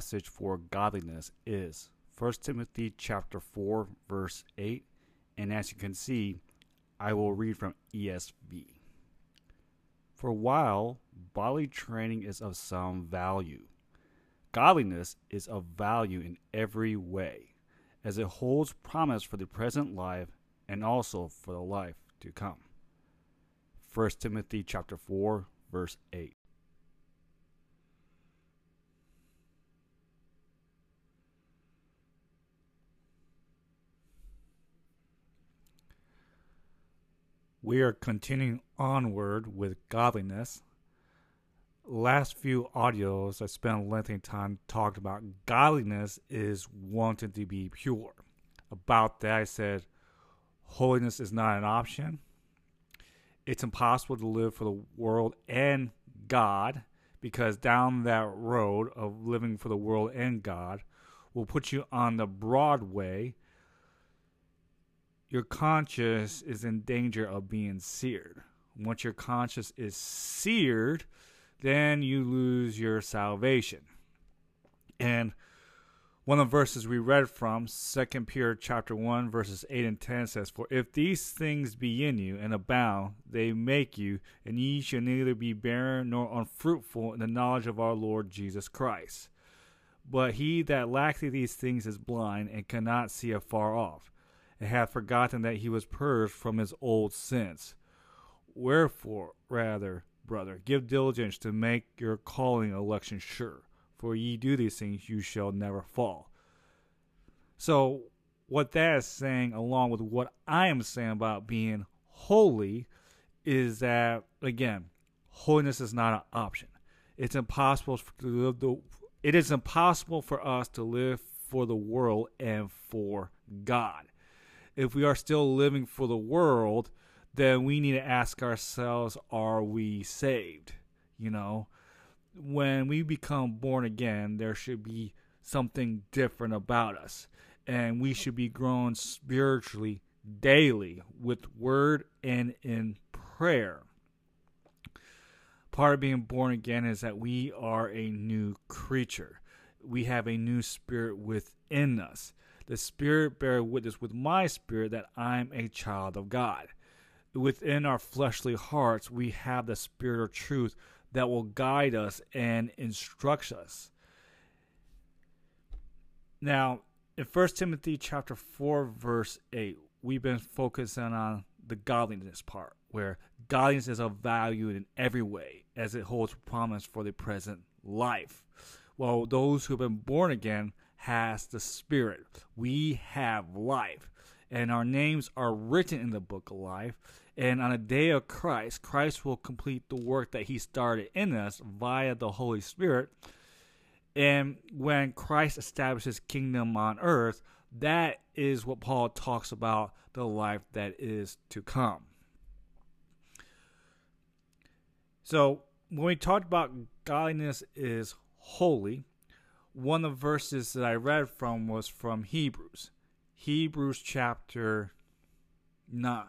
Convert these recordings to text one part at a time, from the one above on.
Passage for godliness is 1 Timothy chapter 4 verse 8 and as you can see I will read from ESV. For while bodily training is of some value. Godliness is of value in every way as it holds promise for the present life and also for the life to come. 1 Timothy chapter 4 verse 8. We are continuing onward with godliness. Last few audios I spent a lengthy time talked about godliness is wanting to be pure. About that I said holiness is not an option. It's impossible to live for the world and God because down that road of living for the world and God will put you on the broad way your conscience is in danger of being seared. Once your conscience is seared, then you lose your salvation. And one of the verses we read from, Second Peter chapter 1, verses 8 and 10 says, For if these things be in you and abound, they make you, and ye shall neither be barren nor unfruitful in the knowledge of our Lord Jesus Christ. But he that lacketh these things is blind and cannot see afar off and hath forgotten that he was purged from his old sins. Wherefore, rather, brother, give diligence to make your calling election sure. For ye do these things, you shall never fall. So, what that is saying, along with what I am saying about being holy, is that again, holiness is not an option. It's impossible to live the. It is impossible for us to live for the world and for God if we are still living for the world, then we need to ask ourselves, are we saved? You know, when we become born again, there should be something different about us. And we should be growing spiritually daily with word and in prayer. Part of being born again is that we are a new creature. We have a new spirit within us. The Spirit bear witness with my spirit that I'm a child of God. Within our fleshly hearts, we have the Spirit of truth that will guide us and instruct us. Now, in 1 Timothy chapter 4 verse 8, we've been focusing on the godliness part, where godliness is of value in every way as it holds promise for the present life. Well, those who have been born again has the Spirit. We have life. And our names are written in the book of life. And on the day of Christ, Christ will complete the work that he started in us via the Holy Spirit. And when Christ establishes kingdom on earth, that is what Paul talks about the life that is to come. So when we talked about godliness is holy, one of the verses that I read from was from Hebrews, Hebrews chapter 9.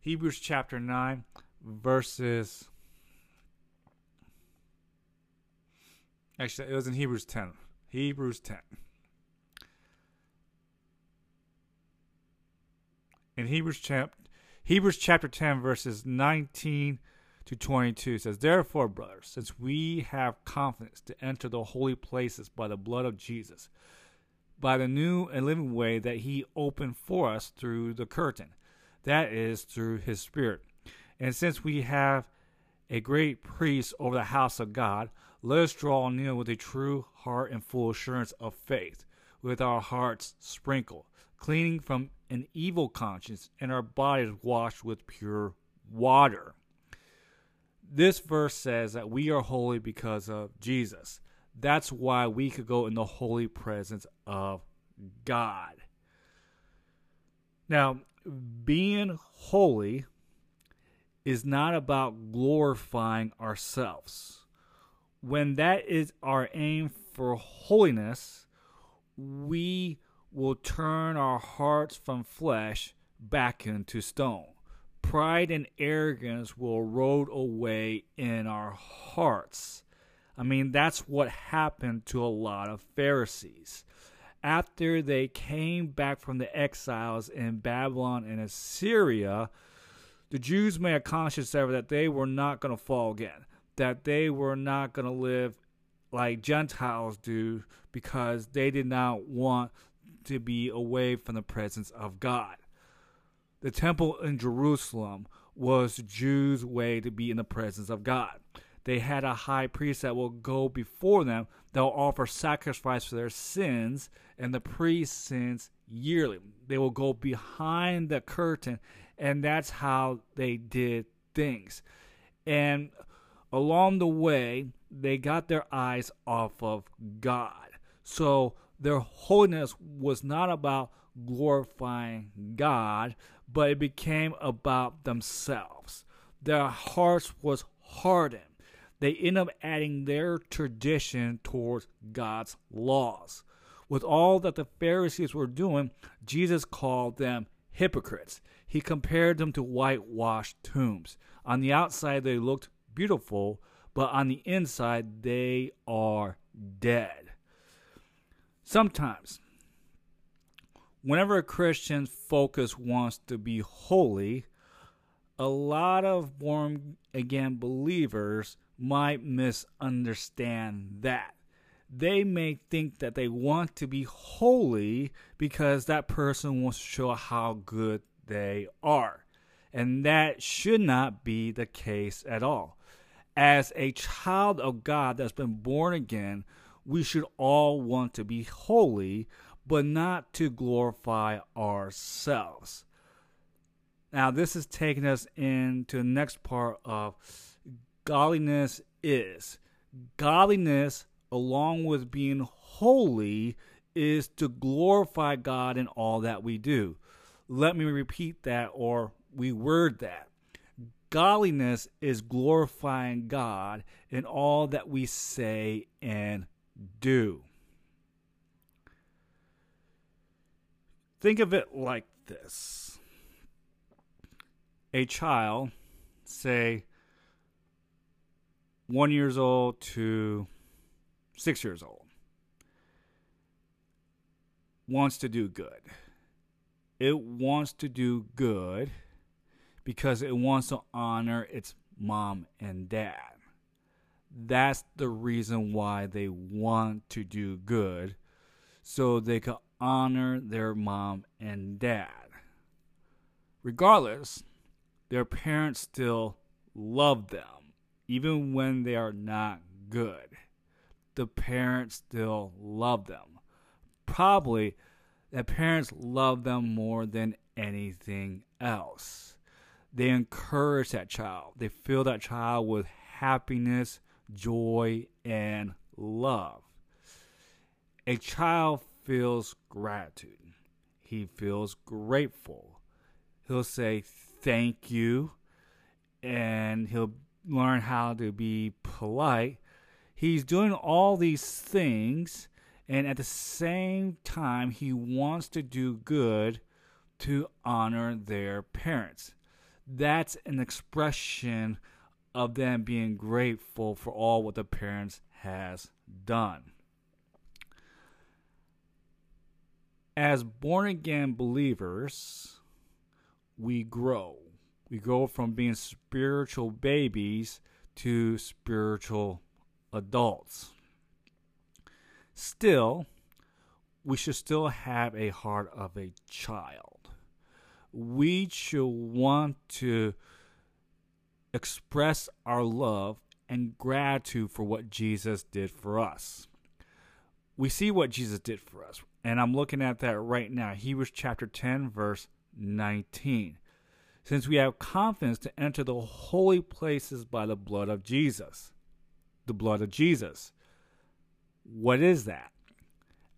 Hebrews chapter 9, verses. Actually, it was in Hebrews 10. Hebrews 10. In Hebrews chapter Hebrews chapter 10, verses 19 to 22 says, Therefore, brothers, since we have confidence to enter the holy places by the blood of Jesus, by the new and living way that he opened for us through the curtain, that is, through his Spirit. And since we have a great priest over the house of God, let us draw near with a true heart and full assurance of faith, with our hearts sprinkled, cleaning from an evil conscience, and our bodies washed with pure water. This verse says that we are holy because of Jesus. That's why we could go in the holy presence of God. Now, being holy is not about glorifying ourselves. When that is our aim for holiness, we will turn our hearts from flesh back into stone. pride and arrogance will erode away in our hearts. I mean, that's what happened to a lot of Pharisees. After they came back from the exiles in Babylon and Assyria, the Jews made a conscious effort that they were not going to fall again, that they were not going to live like Gentiles do because they did not want to be away from the presence of God. The temple in Jerusalem was Jews' way to be in the presence of God. They had a high priest that will go before them, They'll offer sacrifice for their sins, and the priest sins yearly. They will go behind the curtain, and that's how they did things. And along the way, they got their eyes off of God. So their holiness was not about glorifying God, but it became about themselves. Their hearts was hardened. They end up adding their tradition towards God's laws. With all that the Pharisees were doing, Jesus called them hypocrites. He compared them to whitewashed tombs. On the outside, they looked beautiful, but on the inside, they are dead. Sometimes, whenever a Christian's focus wants to be holy, a lot of born again believers might misunderstand that. They may think that they want to be holy because that person wants to show how good they are. And that should not be the case at all. As a child of God that's been born again, we should all want to be holy, but not to glorify ourselves. Now, this is taking us into the next part of godliness is. Godliness, along with being holy, is to glorify God in all that we do. Let me repeat that or reword that. Godliness is glorifying God in all that we say and do. Think of it like this a child, say one years old to six years old, wants to do good. It wants to do good because it wants to honor its mom and dad. That's the reason why they want to do good so they can honor their mom and dad. Regardless, their parents still love them, even when they are not good. The parents still love them. Probably the parents love them more than anything else. They encourage that child. They fill that child with happiness, joy, and love. A child feels gratitude. He feels grateful. He'll say thank you and he'll learn how to be polite. He's doing all these things and at the same time he wants to do good to honor their parents. That's an expression of them being grateful for all what the parents has done. As born again believers, we grow. We go from being spiritual babies to spiritual adults. Still, we should still have a heart of a child. We should want to express our love and gratitude for what Jesus did for us. We see what Jesus did for us, and I'm looking at that right now. Hebrews chapter 10, verse 19. Since we have confidence to enter the holy places by the blood of Jesus. The blood of Jesus. What is that?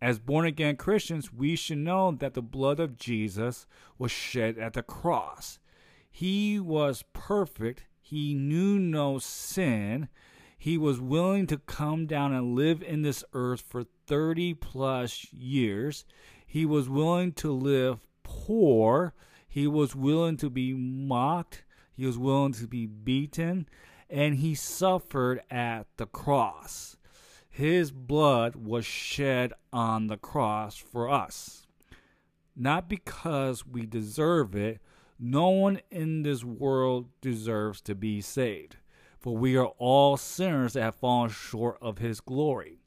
As born again Christians, we should know that the blood of Jesus was shed at the cross. He was perfect he knew no sin. He was willing to come down and live in this earth for 30 plus years. He was willing to live poor. He was willing to be mocked, he was willing to be beaten, and he suffered at the cross. His blood was shed on the cross for us. Not because we deserve it, no one in this world deserves to be saved, for we are all sinners that have fallen short of his glory.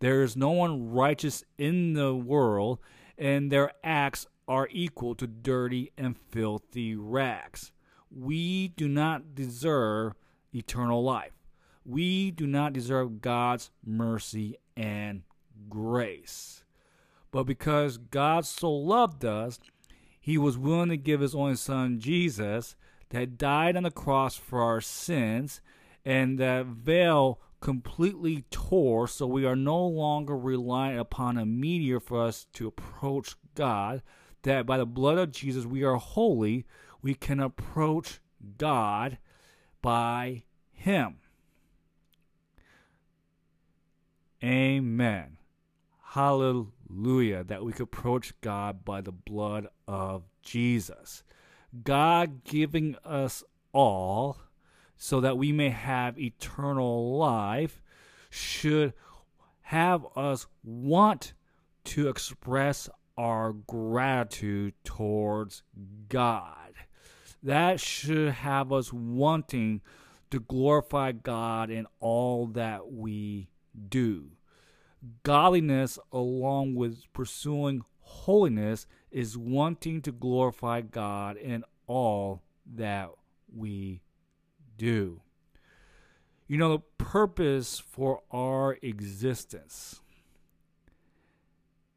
There is no one righteous in the world, and their acts are equal to dirty and filthy rags. We do not deserve eternal life. We do not deserve God's mercy and grace. But because God so loved us, he was willing to give his only son Jesus that died on the cross for our sins and that veil completely tore, so we are no longer reliant upon a mediator for us to approach God. That by the blood of Jesus we are holy, we can approach God by Him. Amen. Hallelujah. That we could approach God by the blood of Jesus. God giving us all so that we may have eternal life should have us want to express our gratitude towards God. That should have us wanting to glorify God in all that we do. Godliness, along with pursuing holiness, is wanting to glorify God in all that we do. You know, the purpose for our existence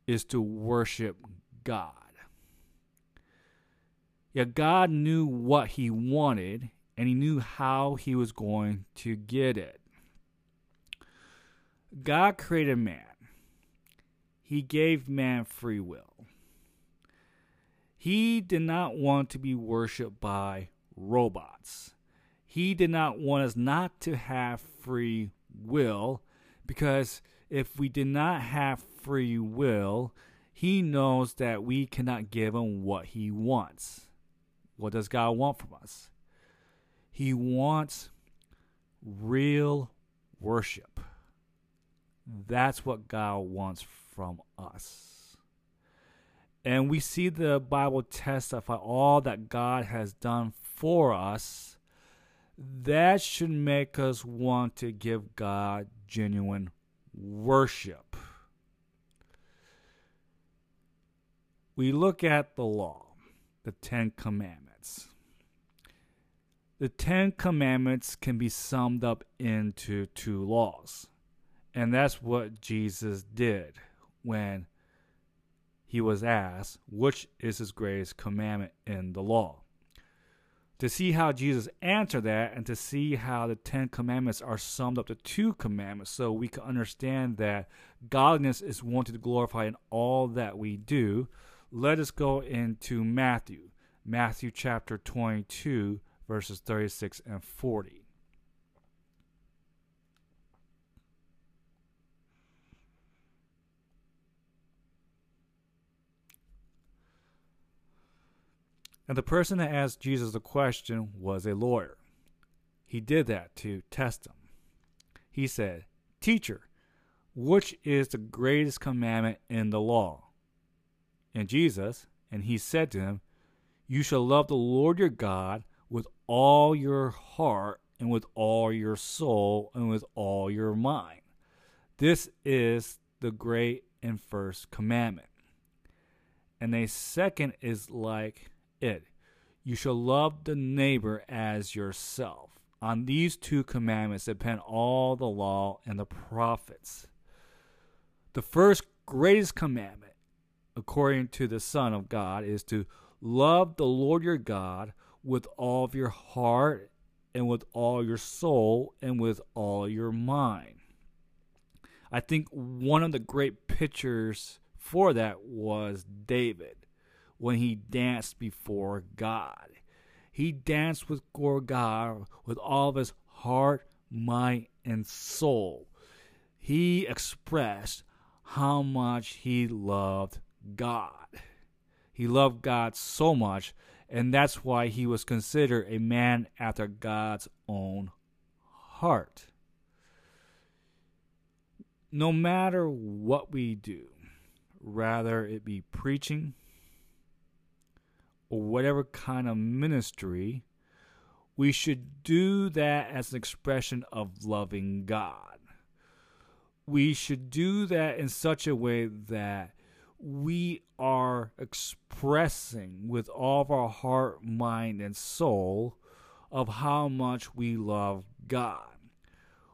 is to worship God. Yeah, God knew what He wanted and He knew how He was going to get it. God created man, He gave man free will. He did not want to be worshiped by robots. He did not want us not to have free will because if we did not have free will, he knows that we cannot give him what he wants. What does God want from us? He wants real worship. That's what God wants from us. And we see the Bible testify all that God has done for us that should make us want to give God genuine worship. We look at the law, the Ten Commandments. The Ten Commandments can be summed up into two laws. And that's what Jesus did when he was asked, Which is his greatest commandment in the law? to see how Jesus answered that and to see how the Ten Commandments are summed up to two commandments so we can understand that godliness is wanted to glorify in all that we do, let us go into Matthew, Matthew chapter 22, verses 36 and 40. And the person that asked Jesus the question was a lawyer. He did that to test him. He said, Teacher, which is the greatest commandment in the law? And Jesus, and he said to him, You shall love the Lord your God with all your heart and with all your soul and with all your mind. This is the great and first commandment. And a second is like it. You shall love the neighbor as yourself. On these two commandments depend all the law and the prophets. The first greatest commandment, according to the Son of God, is to love the Lord your God with all of your heart and with all your soul and with all your mind. I think one of the great pictures for that was David when he danced before God. He danced with God with all of his heart, mind, and soul. He expressed how much he loved God. He loved God so much, And that's why he was considered a man after God's own heart. No matter what we do, rather it be preaching or whatever kind of ministry, we should do that as an expression of loving God. We should do that in such a way that we are expressing with all of our heart, mind, and soul of how much we love God.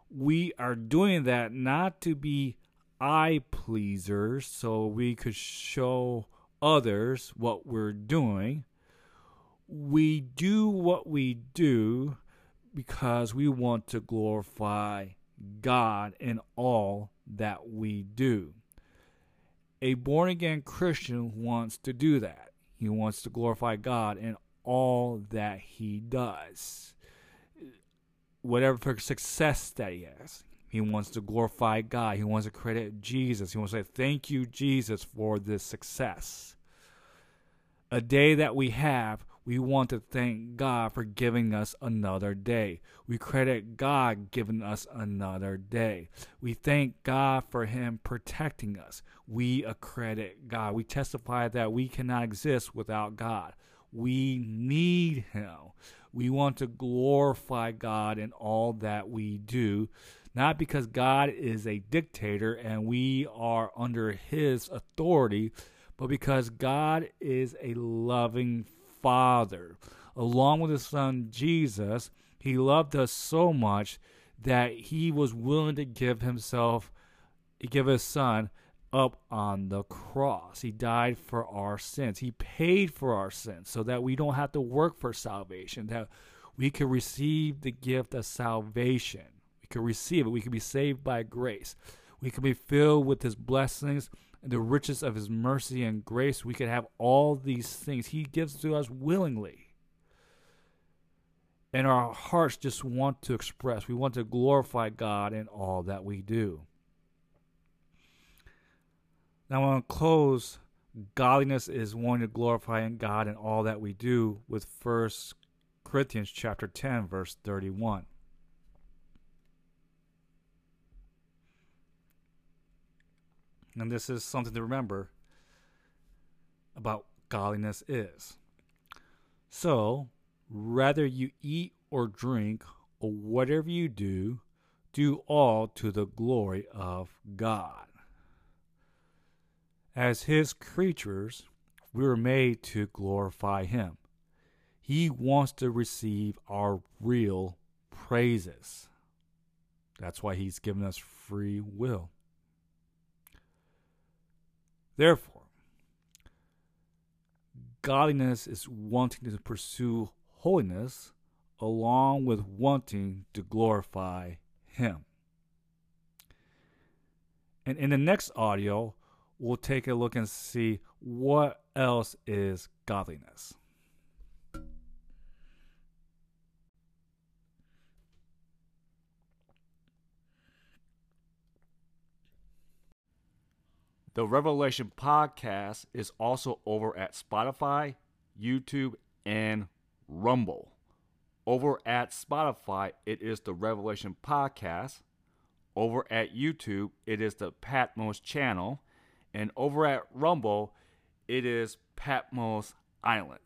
We are doing that not to be eye pleasers so we could show others what we're doing. We do what we do because we want to glorify God in all that we do. A born again Christian wants to do that. He wants to glorify God in all that he does. Whatever success that he has, he wants to glorify God. He wants to credit Jesus. He wants to say, Thank you, Jesus, for this success. A day that we have, we want to thank God for giving us another day. We credit God giving us another day. We thank God for Him protecting us. We accredit God. We testify that we cannot exist without God. We need Him. We want to glorify God in all that we do, not because God is a dictator and we are under His authority, but because God is a loving Father. Along with His Son Jesus, He loved us so much that He was willing to give Himself, give His Son up on the cross. He died for our sins. He paid for our sins so that we don't have to work for salvation, that we can receive the gift of salvation. We can receive it. We can be saved by grace. We can be filled with His blessings the riches of His mercy and grace. We can have all these things He gives to us willingly. And our hearts just want to express, we want to glorify God in all that we do. Now, I want to close. Godliness is wanting to glorify in God in all that we do with First Corinthians chapter 10, verse 31. And this is something to remember about godliness is. So, whether you eat or drink or whatever you do, do all to the glory of God. As His creatures, we were made to glorify Him. He wants to receive our real praises. That's why He's given us free will. Therefore, godliness is wanting to pursue holiness along with wanting to glorify Him. And in the next audio, we'll take a look and see what else is godliness. The Revelation podcast is also over at Spotify, YouTube, and Rumble. Over at Spotify, it is the Revelation podcast. Over at YouTube, it is the Patmos channel. And over at Rumble, it is Patmos Island.